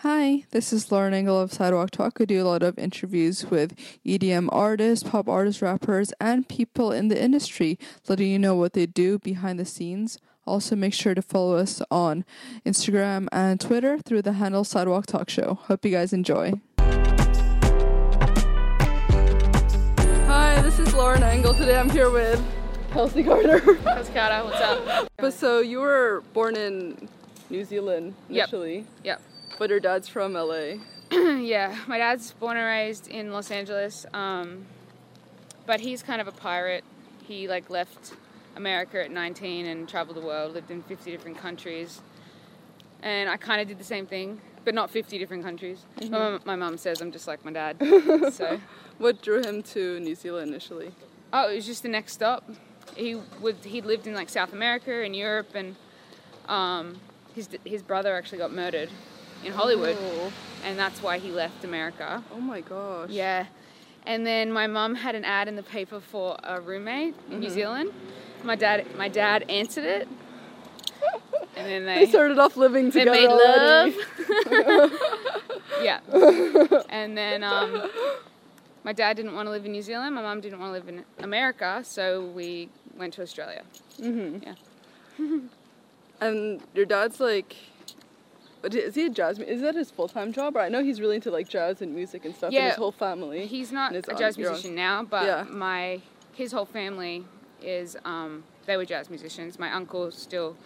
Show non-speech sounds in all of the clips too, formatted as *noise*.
Hi, this is Lauren Engel of Sidewalk Talk. I do a lot of interviews with EDM artists, pop artists, rappers, and people in the industry, letting you know what they do behind the scenes. Also, make sure to follow us on Instagram and Twitter through the handle Sidewalk Talk Show. Hope you guys enjoy. Hi, this is Lauren Engel. Today I'm here with Kelsy Karter. How's Karter? What's up? but so you were born in New Zealand Yep. initially, Yep. But your dad's from LA. *clears throat* yeah, my dad's born and raised in Los Angeles, um, but he's kind of a pirate. He like left America at 19 and traveled the world, lived in 50 different countries, and I kind of did the same thing, but not 50 different countries. My mum- My mum says I'm just like my dad. *laughs* so, What drew him to New Zealand initially? oh, it was just the next stop. He would he lived in like South America and Europe, and um, his his brother actually got murdered in Hollywood, Oh, and that's why he left America. oh my gosh. Yeah. And then my mum had an ad in the paper for a roommate in New Zealand. My dad my dad answered it. And then they, They started off living together. they made already. love. *laughs* yeah. *laughs* And then um, my dad didn't want to live in New Zealand. My mum didn't want to live in America, so we went to Australia. hmm Yeah. *laughs* And your dad's like, but is he a jazz? Is that his full time job? Or I know he's really into like jazz and music and stuff. and Yeah. his whole family. He's not a jazz musician now, but Yeah. my his whole family is um, they were jazz musicians. My uncle's still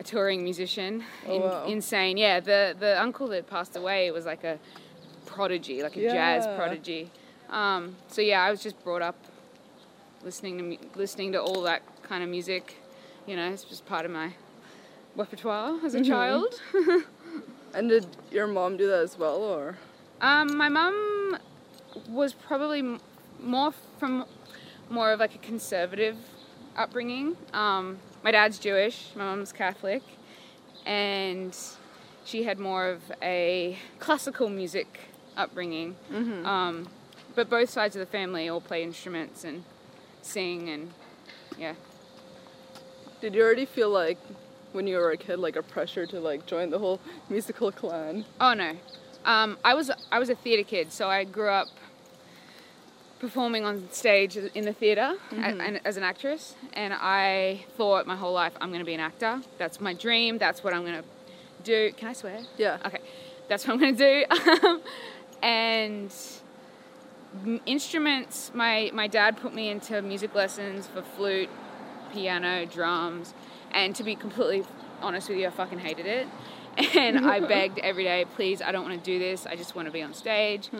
a touring musician. Oh, In- wow. Insane, yeah. The the uncle that passed away was like a prodigy, like a jazz prodigy. Um, so yeah, I was just brought up listening to listening to all that kind of music. You know, it's just part of my repertoire as a Mm-hmm. child. *laughs* And did your mom do that as well, or? Um, my mom was probably more from more of like a conservative upbringing. Um, my dad's Jewish, my mom's Catholic, and she had more of a classical music upbringing. Mm-hmm. Um, but both sides of the family all play instruments and sing, and yeah. Did you already feel like, when you were a kid, like a pressure to like join the whole musical clan? Oh no, um, I was I was a theatre kid, so I grew up performing on stage in the theater and as an actress, and I thought my whole life I'm going to be an actor. That's my dream. That's what I'm going to do. Can I swear? Yeah. Okay, that's what I'm going to do. *laughs* and instruments, my my dad put me into music lessons for flute, piano, drums, and to be completely honest with you, I fucking hated it. *laughs* And I *laughs* begged every day, please, I don't want to do this. I just want to be on stage.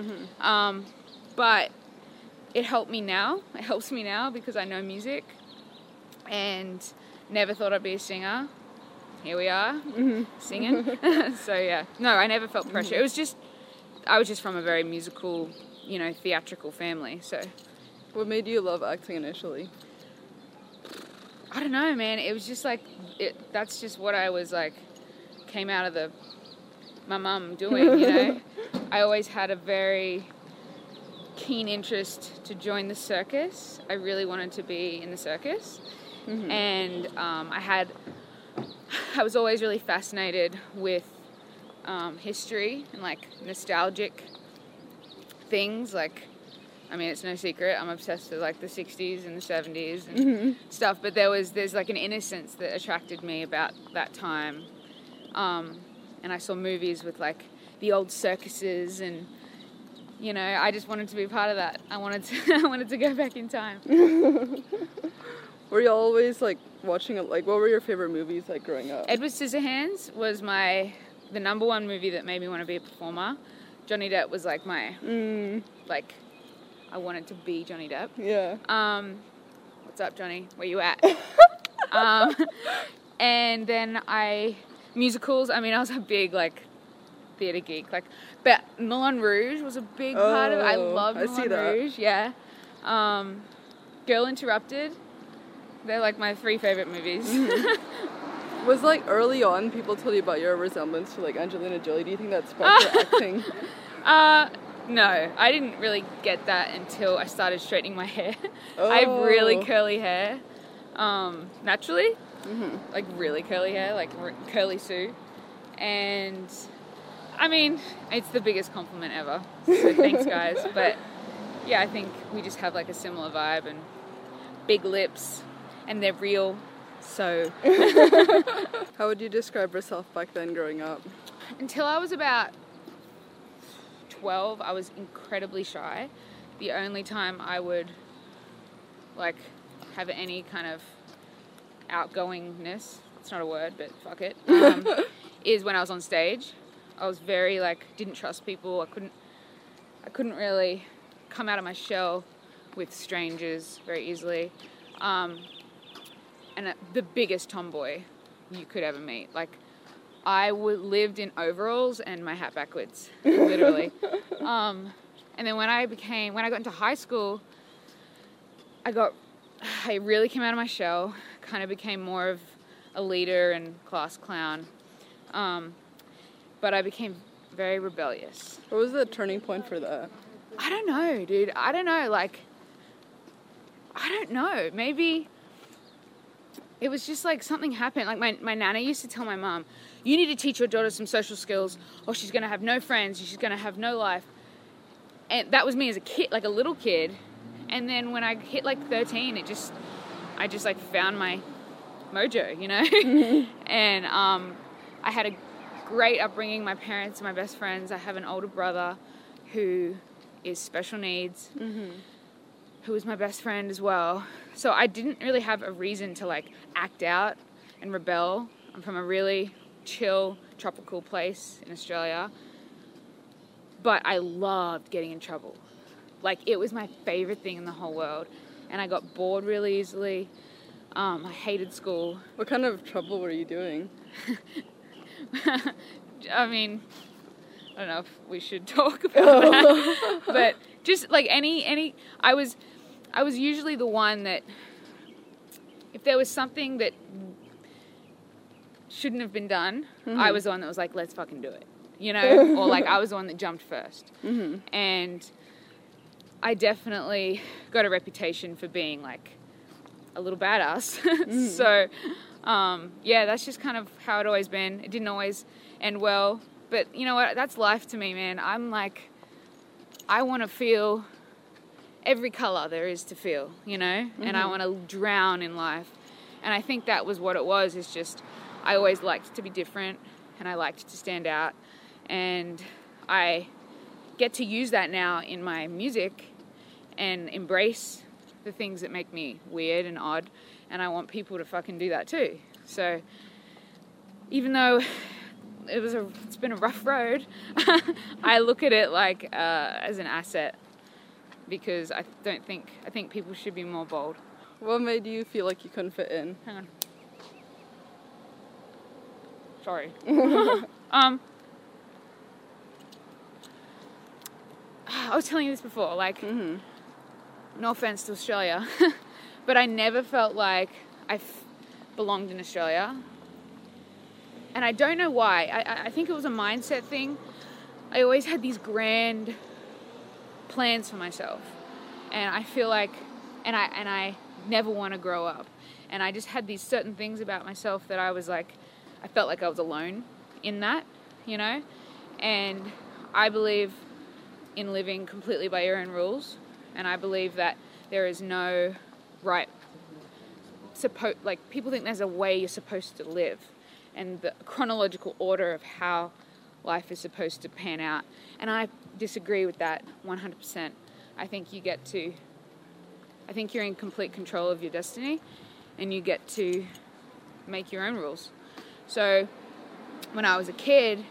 Um, but it helped me now. *laughs* It helps me now because I know music, and never thought I'd be a singer. Here we are, singing. so yeah, no, I never felt pressure. It was just, I was just from a very musical, you know, theatrical family. So What made you love acting initially? I don't know, man. It was just like, it, that's just what I was like, came out of the, my mum doing, you know. *laughs* I always had a very keen interest to join the circus. I really wanted to be in the circus. And um, I had, I was always really fascinated with um, history and like nostalgic things. Like, I mean, it's no secret. I'm obsessed with like the 60s and the 70s and stuff. But there was, there's like an innocence that attracted me about that time. Um, and I saw movies with like the old circuses and, you know, I just wanted to be part of that. I wanted to, *laughs* I wanted to go back in time. *laughs* Were you always like watching it? Like, what were your favorite movies like growing up? Edward Scissorhands was my the number one movie that made me want to be a performer. Johnny Depp was like my Mm, like I wanted to be Johnny Depp. yeah. Um, what's up, Johnny? Where you at? *laughs* um, and then I musicals. I mean, I was a big like theater geek. Like, but Moulin Rouge was a big part of. it. I Oh, love I Moulin. Rouge. Yeah. Um, Girl Interrupted. They're like my three favorite movies. Mm-hmm. *laughs* Was like early on people told you about your resemblance to like Angelina Jolie. Do you think that sparked your *laughs* acting? Uh, no, I didn't really get that until I started straightening my *laughs* hair. I have really Oh. curly hair, um, naturally, Mm-hmm. like really curly hair, like r- curly Sue, and I mean, it's the biggest compliment ever. So thanks, *laughs* guys. But yeah, I think we just have like a similar vibe and big lips, and they're real. So *laughs* How would you describe yourself back then growing up? until I was about 12, I was incredibly shy. The only time I would like have any kind of outgoingness, it's not a word, but fuck it, *laughs* um, is when I was on stage. I was very like didn't trust people. I couldn't I couldn't really come out of my shell with strangers very easily. Um, and uh, the biggest tomboy you could ever meet. Like I w- lived in overalls and my hat backwards, literally. *laughs* um, and then when I became, when I got into high school, I got, I really came out of my shell, kind of became more of a leader and class clown. Um, but I became very rebellious. What was the turning point for that? I don't know, dude. I don't know. Like, I don't know. Maybe it was just like something happened. Like, my, my nana used to tell my mom, you need to teach your daughter some social skills, or she's going to have no friends, she's going to have no life. And that was me as a kid, like a little kid. And then when I hit like 13, it just, I just like found my mojo, you know? *laughs* *laughs* and um, I had a great upbringing. My parents, my best friends. I have an older brother who is special needs, who was my best friend as well. So I didn't really have a reason to like act out and rebel. I'm from a really chill, tropical place in Australia. But I loved getting in trouble. Like it was my favorite thing in the whole world. And I got bored really easily. Um, I hated school. What kind of trouble were you doing? *laughs* I mean, I don't know if we should *laughs* talk about that, *laughs* but just like any any, I was, I was usually the one that, if there was something that shouldn't have been done, I mm-hmm. was the one that was like, let's fucking do it, you know, *laughs* or like I was the one that jumped 1st mm-hmm. and I definitely got a reputation for being like a little badass. *laughs* Mm. so, um, yeah, that's just kind of how it always been. It didn't always end well, but you know what? That's life to me, man. I'm like, I want to feel every color there is to feel, you know, and I mm-hmm. want to drown in life. And I think that was what it was. Is just I always liked to be different, and I liked to stand out, and I get to use that now in my music and embrace the things that make me weird and odd and I want people to fucking do that too. So even though it was a it's been a rough road, *laughs* I look at it like uh, as an asset because I don't think I think people should be more bold. What made you feel like you couldn't fit in? Hang on. Sorry. *laughs* um, I was telling you this before, like, no offense to Australia, *laughs* but I never felt like I f- belonged in Australia. And I don't know why. I, I- I think it was a mindset thing. I always had these grand plans for myself. And I feel like, and I, and I never want to grow up. And I just had these certain things about myself that I was like, I felt like I was alone in that, you know? And I believe in living completely by your own rules. And I believe that there is no right, like, people think there's a way you're supposed to live and the chronological order of how life is supposed to pan out. And I disagree with that 100%. I think you get to, I think you're in complete control of your destiny and you get to make your own rules. So when I was a kid,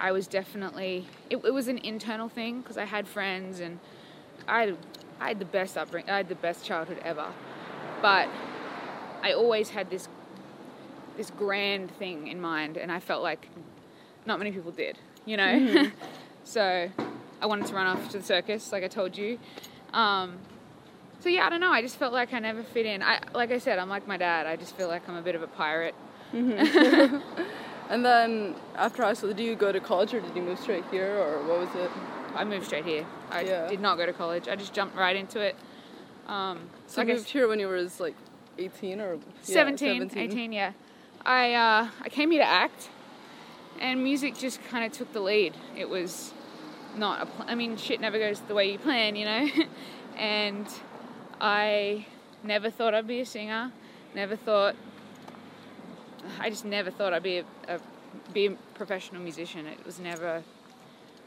I was definitely, it, it was an internal thing because I had friends and I had, I had the best upbringing, I had the best childhood ever. But I always had this this grand thing in mind, and I felt like not many people did, you know. *laughs* so I wanted to run off to the circus, like I told you. Um, so yeah, I don't know. I just felt like I never fit in. I like I said, I'm like my dad. I just feel like I'm a bit of a pirate. *laughs* And then after high school, did you go to college or did you move straight here or what was it? I moved straight here. I Yeah. did not go to college. I just jumped right into it. Um, So like you I moved here when you were like 18 or yeah, 17, 18, yeah. I, uh, I came here to act, and music just kind of took the lead. It was not a pl- I mean, shit never goes the way you plan, you know? *laughs* and I never thought I'd be a singer. Never thought I just never thought I'd be a, a be a professional musician. It was never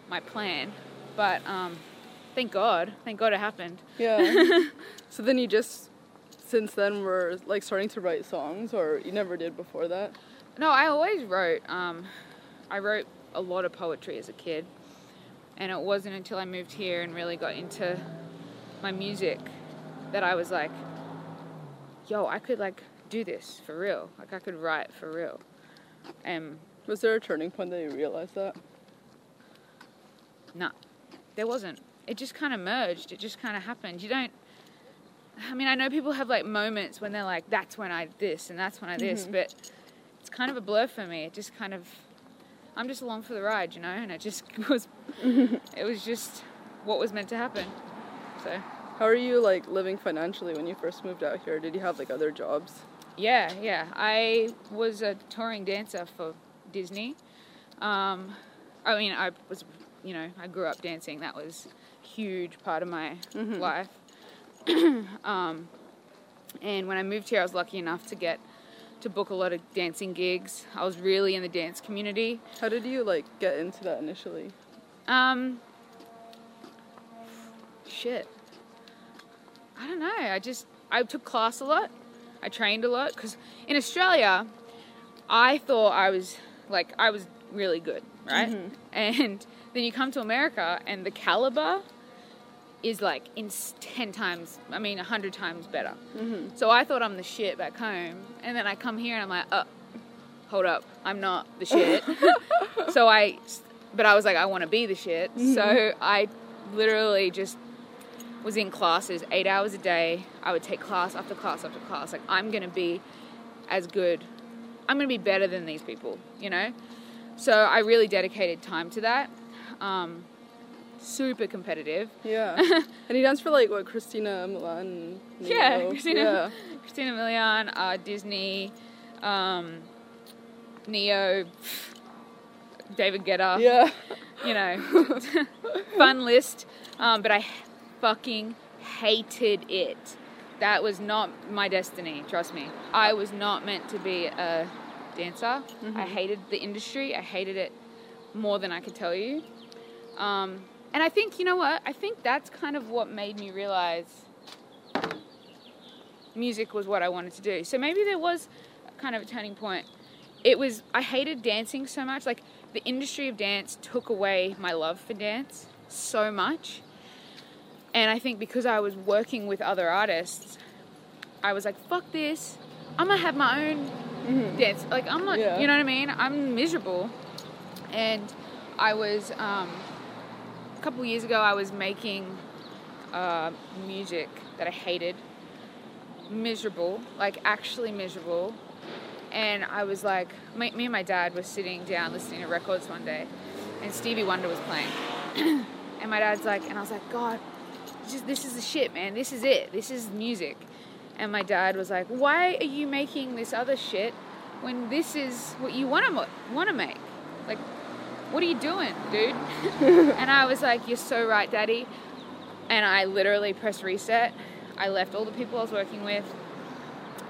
my plan. But um, thank God, thank God it happened. Yeah. *laughs* so then you just, since then, were like starting to write songs, or you never did before that? No, I always wrote. Um, I wrote a lot of poetry as a kid, and it wasn't until I moved here and really got into my music that I was like, "Yo, I could like do this for real. Like I could write for real." And Was there a turning point that you realized that? no, there wasn't. It just kind of merged. It just kind of happened. You don't. I mean, I know people have like moments when they're like, "That's when I this and that's when I this," mm-hmm. but it's kind of a blur for me. It just kind of, I'm just along for the ride, you know, and it just *laughs* was. *laughs* it was just what was meant to happen. So How are you like living financially when you first moved out here? Did you have like other jobs? Yeah, yeah. I was a touring dancer for Disney. Um, I mean, I was, you know, I grew up dancing. That was a huge part of my life. *clears throat* um, and when I moved here, I was lucky enough to get to book a lot of dancing gigs. I was really in the dance community. How did you like get into that initially? Um, shit. I don't know. I just I took class a lot. I trained a lot because in Australia, I thought I was like I was really good, right? Mm-hmm. And then you come to America, and the caliber is like in ten times. I mean, a hundred times better. Mm-hmm. So I thought I'm the shit back home, and then I come here and I'm like, oh, hold up, I'm not the shit. *laughs* so I, but I was like, I want to be the shit. Mm-hmm. So I literally just was in classes eight hours a day. I would take class after class after class. Like, I'm going to be as good, I'm going to be better than these people, you know? So I really dedicated time to that. Um, super competitive. Yeah. *laughs* and you danced for like what Christina Milian. and Yeah, Christina, Yeah. Christina Milian, uh, Disney, um, Ne-Yo, David Guetta. Yeah. you know, *laughs* fun list. Um, but I fucking hated it. That was not my destiny, trust me. I was not meant to be a dancer. I hated the industry. I hated it more than I could tell you. Um, and I think, you know what? I think that's kind of what made me realize music was what I wanted to do. So maybe there was kind of a turning point. It was, I hated dancing so much. Like, the industry of dance took away my love for dance so much. And I think because I was working with other artists, I was like, fuck this. I'm gonna have my own dance. Like, I'm not, Yeah. you know what I mean? I'm miserable. And I was, um, a couple years ago, I was making uh, music that I hated. Miserable, like actually miserable. And I was like, me, me and my dad were sitting down listening to records one day, and Stevie Wonder was playing. *clears throat* and my dad's like, and I was like, God, just this is the shit, man. This is it. This is music. And my dad was like, Why are you making this other shit when this is what you want to want to make? Like, what are you doing, dude? *laughs* and I was like, You're so right, Daddy. And I literally pressed reset. I left all the people I was working with.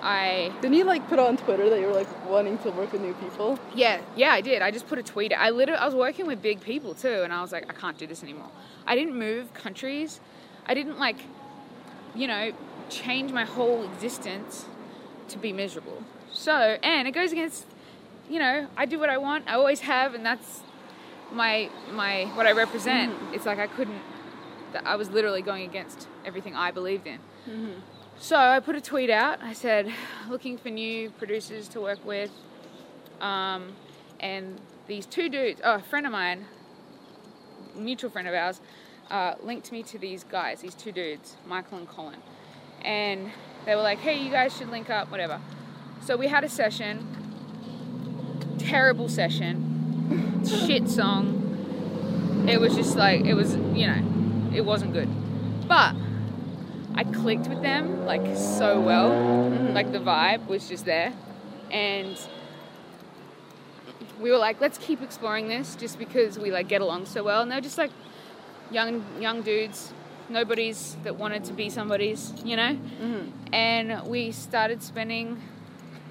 I Didn't you like put on Twitter that you were like wanting to work with new people? Yeah, yeah, I did. I just put a tweet. I literally, I was working with big people too, and I was like, I can't do this anymore. I didn't move countries. I didn't like, you know, change my whole existence to be miserable. So, and it goes against, you know, I do what I want. I always have, and that's my my what I represent. It's like I couldn't. I was literally going against everything I believed in. So I put a tweet out. I said, *sighs* looking for new producers to work with. Um, and these two dudes, oh, a friend of mine, mutual friend of ours, uh, linked me to these guys, these two dudes, Michael and Colin. And they were like, hey, you guys should link up, whatever. So we had a session, terrible session, shit song. It was just like, it was, you know, it wasn't good. But I clicked with them like so well. Like the vibe was just there. And we were like, let's keep exploring this just because we like get along so well. And they're just like young young dudes, nobodies that wanted to be somebody's, you know. Mm-hmm. And we started spending,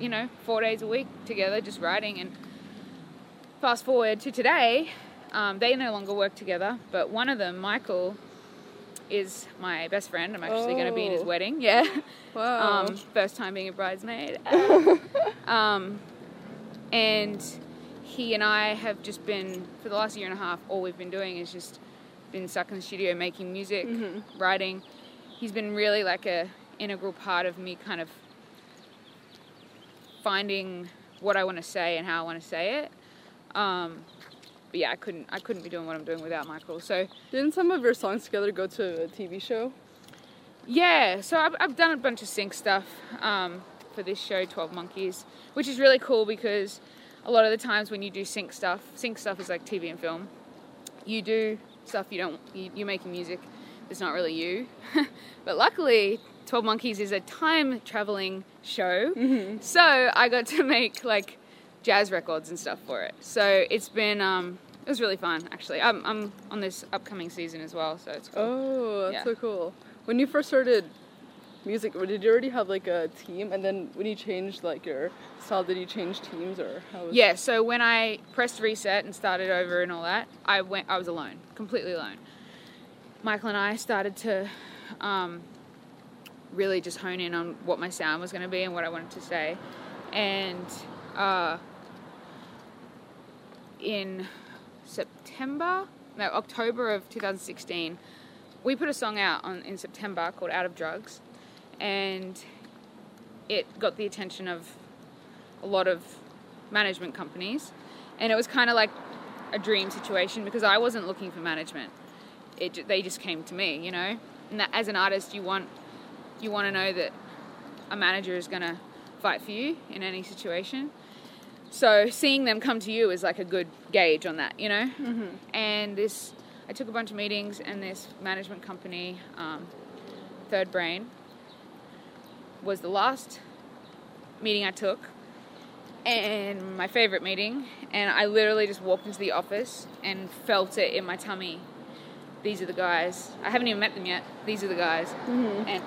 you know, four days a week together just writing. And fast forward to today, um, they no longer work together, but one of them, Michael, is my best friend. I'm actually going to be in his Oh. wedding. *laughs* Yeah. Wow. Um, first time being a bridesmaid. *laughs* um, and he and I have just been, for the last year and a half, all we've been doing is just been stuck in the studio making music, writing. He's been really like a integral part of me kind of finding what I want to say and how I want to say it. Um, but yeah, I couldn't I couldn't be doing what I'm doing without Michael. So Didn't some of your songs together go to a TV show? Yeah, so I've, I've done a bunch of sync stuff um, for this show, 12 Monkeys, which is really cool because a lot of the times when you do sync stuff, sync stuff is like TV and film. You do stuff you don't, you, you're making music that's not really you. *laughs* but luckily, 12 Monkeys is a time traveling show. So I got to make like jazz records and stuff for it. So it's been, um, it was really fun actually. I'm, I'm on this upcoming season as well, so it's cool. Oh, that's Yeah. so cool. When you first started music, did you already have like a team? And then when you changed like your style, did you change teams or how was Yeah, so when I pressed reset and started over and all that, I went. I was alone, completely alone. Michael and I started to um, really just hone in on what my sound was going to be and what I wanted to say, and uh, in September, no October of 2016, we put a song out on in September called "Out of Drugs," and it got the attention of a lot of management companies, and it was kind of like a dream situation because I wasn't looking for management. It they just came to me, you know. And that, as an artist, you want you want to know that a manager is going to fight for you in any situation. So seeing them come to you is like a good gauge on that, you know. And this, I took a bunch of meetings, and this management company, um, Third Brain, was the last meeting I took and my favorite meeting and I literally just walked into the office and felt it in my tummy. These are the guys. I haven't even met them yet. These are the guys. And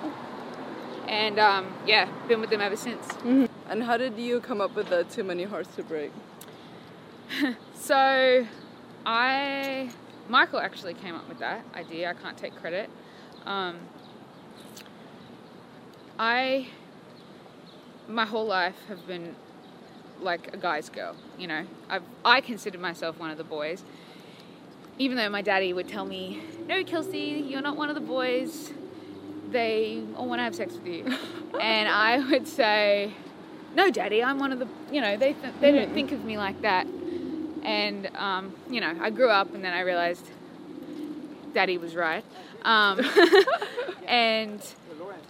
and um, yeah, been with them ever since. And how did you come up with the Too Many Hearts to Break? *laughs* So I Michael actually came up with that idea. I can't take credit. Um, I my whole life have been like a guy's girl. You know, I've I considered myself one of the boys, even though my daddy would tell me, "No, Kelsy, you're not one of the boys. They all want to have sex with you," *laughs* and I would say, "No, daddy, I'm one of the. You know, they th- they don't think of me like that." And um, you know, I grew up, and then I realized daddy was right. Um, *laughs* and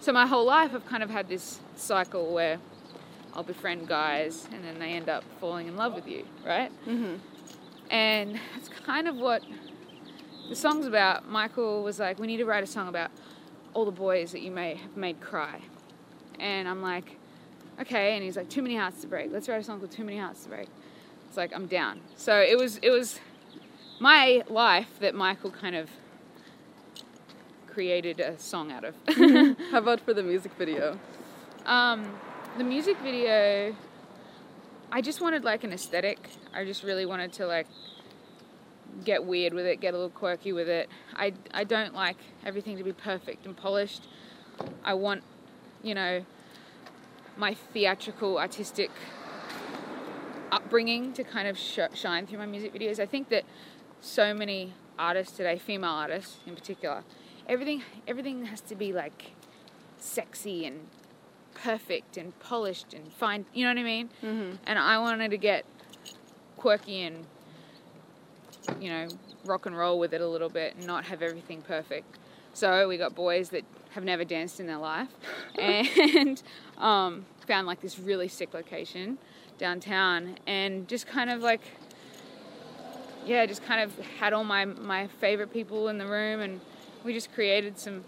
so my whole life, I've kind of had this cycle where I'll befriend guys, and then they end up falling in love with you, right? Mm-hmm. And it's kind of what the song's about. Michael was like, "We need to write a song about all the boys that you may have made cry," and I'm like, "Okay." And he's like, "Too many hearts to break. Let's write a song called Too Many Hearts to Break." It's like I'm down. So it was it was my life that Michael kind of created a song out of. *laughs* How about for the music video? Um, the music video, I just wanted like an aesthetic. I just really wanted to like get weird with it, get a little quirky with it. I, I don't like everything to be perfect and polished. I want, you know, my theatrical, artistic upbringing to kind of sh- shine through my music videos. I think that so many artists today, female artists in particular, everything everything has to be like sexy and perfect and polished and fine. You know what I mean? Mm-hmm. And I wanted to get quirky and you know rock and roll with it a little bit and not have everything perfect. So we got boys that have never danced in their life *laughs* and um, found like this really sick location downtown and just kind of like yeah just kind of had all my my favorite people in the room and we just created some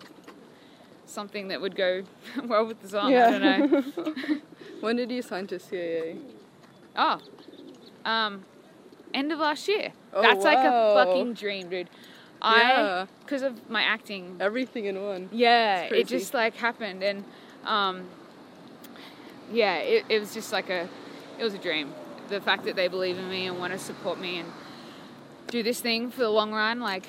something that would go *laughs* well with the song i don't know *laughs* when did you sign to CAA? Oh, um, end of last year. Oh, That's like a fucking dream, dude. Yeah. I, because of my acting, Everything in one. yeah, it just like happened, and um, yeah, it, it was just like a, it was a dream. The fact that they believe in me and want to support me and do this thing for the long run, like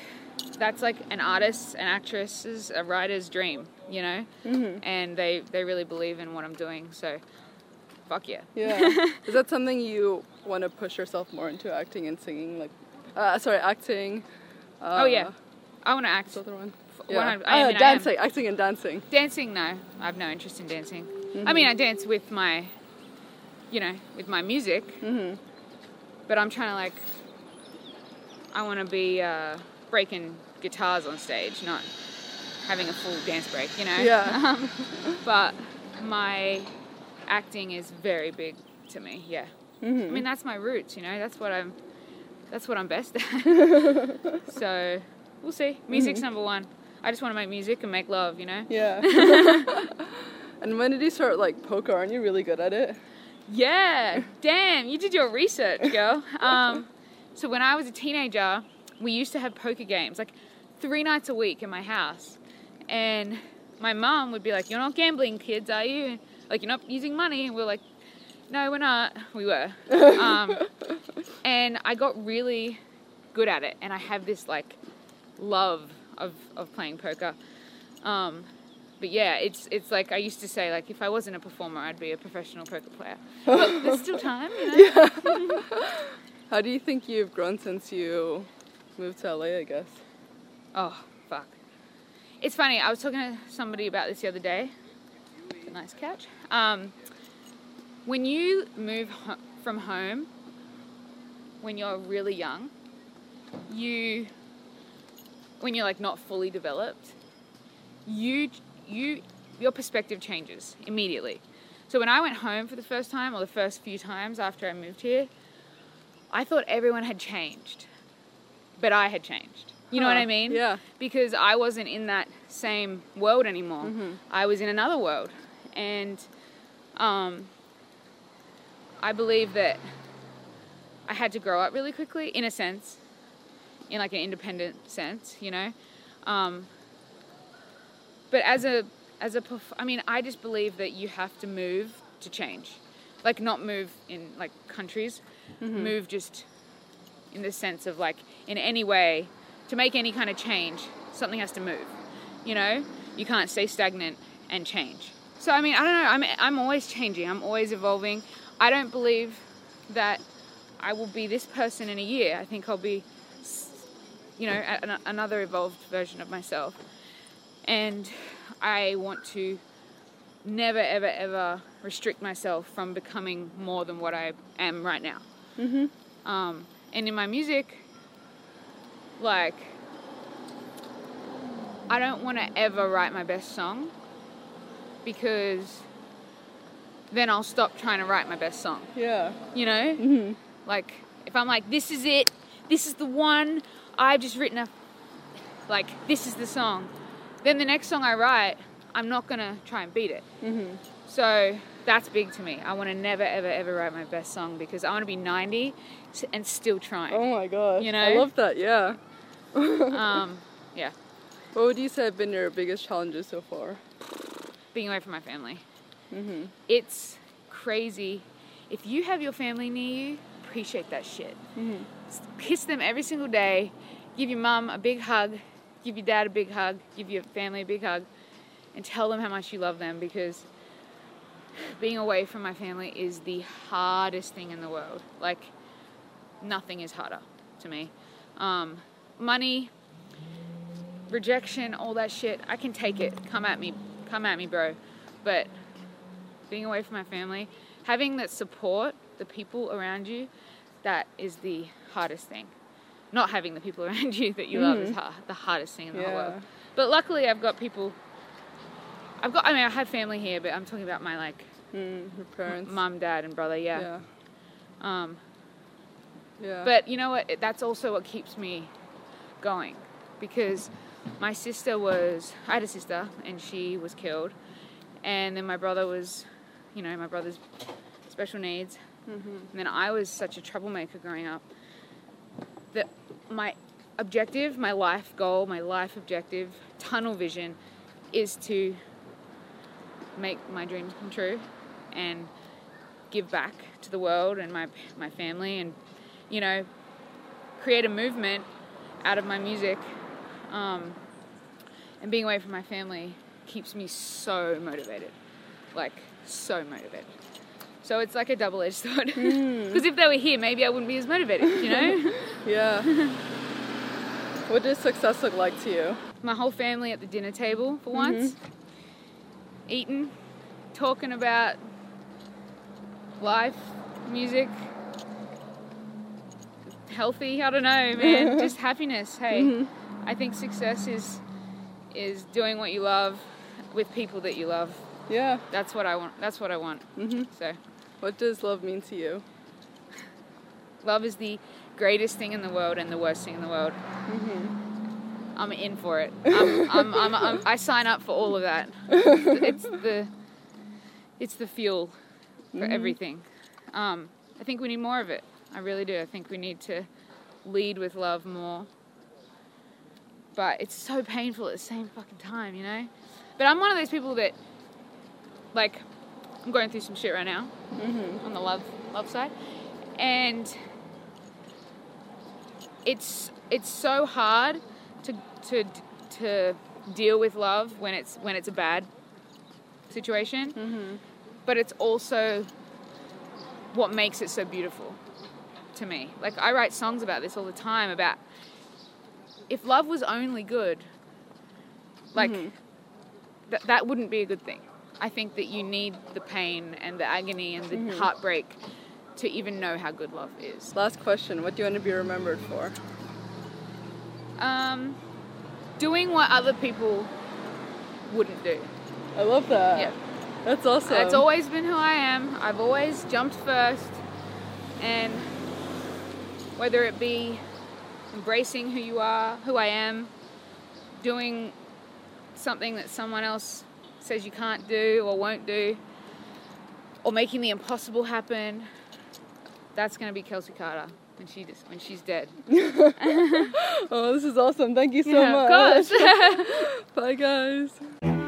that's like an artist, an actress's, a writer's dream, you know. Mm-hmm. And they they really believe in what I'm doing, so fuck yeah. Yeah. *laughs* Is that something you want to push yourself more into acting and singing? Like, uh, sorry, acting. Uh, oh yeah, I want to act. What's the other one? Yeah. 100 Ah, I mean, I dancing, acting and dancing. Dancing, no, I have no interest in dancing. Mm-hmm. I mean, I dance with my, you know, with my music, Mm-hmm. but I'm trying to like, I want to be uh, breaking guitars on stage, not having a full dance break, you know. Yeah. *laughs* Um, but my acting is very big to me. Yeah. Mm-hmm. I mean, that's my roots, you know. That's what I'm. That's what I'm best at. *laughs* so, we'll see. Music's number one. I just want to make music and make love, you know. Yeah. *laughs* and when did you start like poker? Aren't you really good at it? Yeah, damn, you did your research, girl. Um, so when I was a teenager, we used to have poker games like three nights a week in my house, and my mom would be like, "You're not gambling, kids, are you? Like you're not using money?" And we're like, "No, we're not." We were, *laughs* um, and I got really good at it, and I have this like love of of playing poker. Um, but yeah, it's it's like I used to say, like if I wasn't a performer, I'd be a professional poker player. But there's still time, you know. *laughs* yeah. *laughs* How do you think you've grown since you moved to LA? I guess. Oh fuck! It's funny. I was talking to somebody about this the other day. It's a nice couch. Um, when you move ho- from home when you're really young, you when you're like not fully developed, you you your perspective changes immediately. So when I went home for the first time or the first few times after I moved here, I thought everyone had changed. But I had changed. You know what I mean? yeah. Because I wasn't in that same world anymore. Mm-hmm. I was in another world. And um, I believe that I had to grow up really quickly, in a sense, in like an independent sense, you know. Um, but as a as a I mean, I just believe that you have to move to change, like not move in like countries, move just in the sense of like in any way to make any kind of change, something has to move. You know, you can't stay stagnant and change. So I mean, I don't know. I'm I'm always changing. I'm always evolving. I don't believe that I will be this person in a year. I think I'll be, you know, an- another evolved version of myself. And I want to never, ever, ever restrict myself from becoming more than what I am right now. Mm-hmm. Um, and in my music, like, I don't want to ever write my best song because then I'll stop trying to write my best song. Yeah. You know? Mm-hmm. Like, if I'm like, this is it, this is the one, I've just written a, like, this is the song, then the next song I write, I'm not gonna try and beat it. Mm-hmm. So that's big to me. I want to never, ever, ever write my best song because I want to be 90 and still trying. Oh my gosh. You know, I love that. Yeah. *laughs* Um, yeah, What would you say have been your biggest challenges so far? being away from my family. Mm-hmm. It's crazy. If you have your family near you, appreciate that shit. Mm-hmm. kiss them every single day, give your mum a big hug, give your dad a big hug, give your family a big hug, and tell them how much you love them because being away from my family is the hardest thing in the world. Like, nothing is harder to me. Um, money, rejection, all that shit, I can take it. Come at me, come at me, bro. But being away from my family, having that support, the people around you, that is the hardest thing. Not having the people *laughs* around you that you love is ha- the hardest thing in the whole world. But luckily, I've got people. I've got. I mean, I have family here, but I'm talking about my like Mm, parents. mum, dad, and brother. Yeah. Yeah. Um, Yeah. but you know what? That's also what keeps me going, because my sister was. I had a sister, and she was killed, and then my brother was, you know, my brother's special needs, Mm-hmm. and then I was such a troublemaker growing up, that my objective, my life goal, my life objective, tunnel vision is to make my dreams come true and give back to the world and my my family and you know create a movement out of my music um, and being away from my family keeps me so motivated like so motivated. So it's like a double-edged *laughs* sword. Because if they were here maybe i wouldn't be as motivated you know? *laughs* Yeah. what does success look like to you? my whole family at the dinner table for once, eating, talking about life, music, healthy. I don't know, man. *laughs* Just happiness. Hey, I think success is is doing what you love with people that you love. Yeah. That's what I want. That's what I want. Mhm. So, What does love mean to you? love is the greatest thing in the world and the worst thing in the world. I'm in for it. I'm, I'm, I'm, I'm, I sign up for all of that. It's the, it's the fuel for everything. Um, I think we need more of it. I really do. I think we need to lead with love more. But it's so painful at the same fucking time, you know. But I'm one of those people that, like, I'm going through some shit right now on the love love side, and it's it's so hard to to deal with love when it's when it's a bad situation. Mm-hmm. But it's also what makes it so beautiful to me. Like I write songs about this all the time about if love was only good, like mm-hmm. th- that wouldn't be a good thing. I think that you need the pain and the agony and the mm-hmm. heartbreak to even know how good love is. Last question. What do you want to be remembered for? Um, doing what other people wouldn't do. I love that. Yeah. That's awesome. That's always been who I am. I've always jumped first, and whether it be embracing who you are, who I am, doing something that someone else says you can't do or won't do, or making the impossible happen, that's going to be Kelsy Karter when she just, when she's dead. *laughs* *laughs* Oh, this is awesome. Thank you so Yeah, much. of course. *laughs* Bye, guys.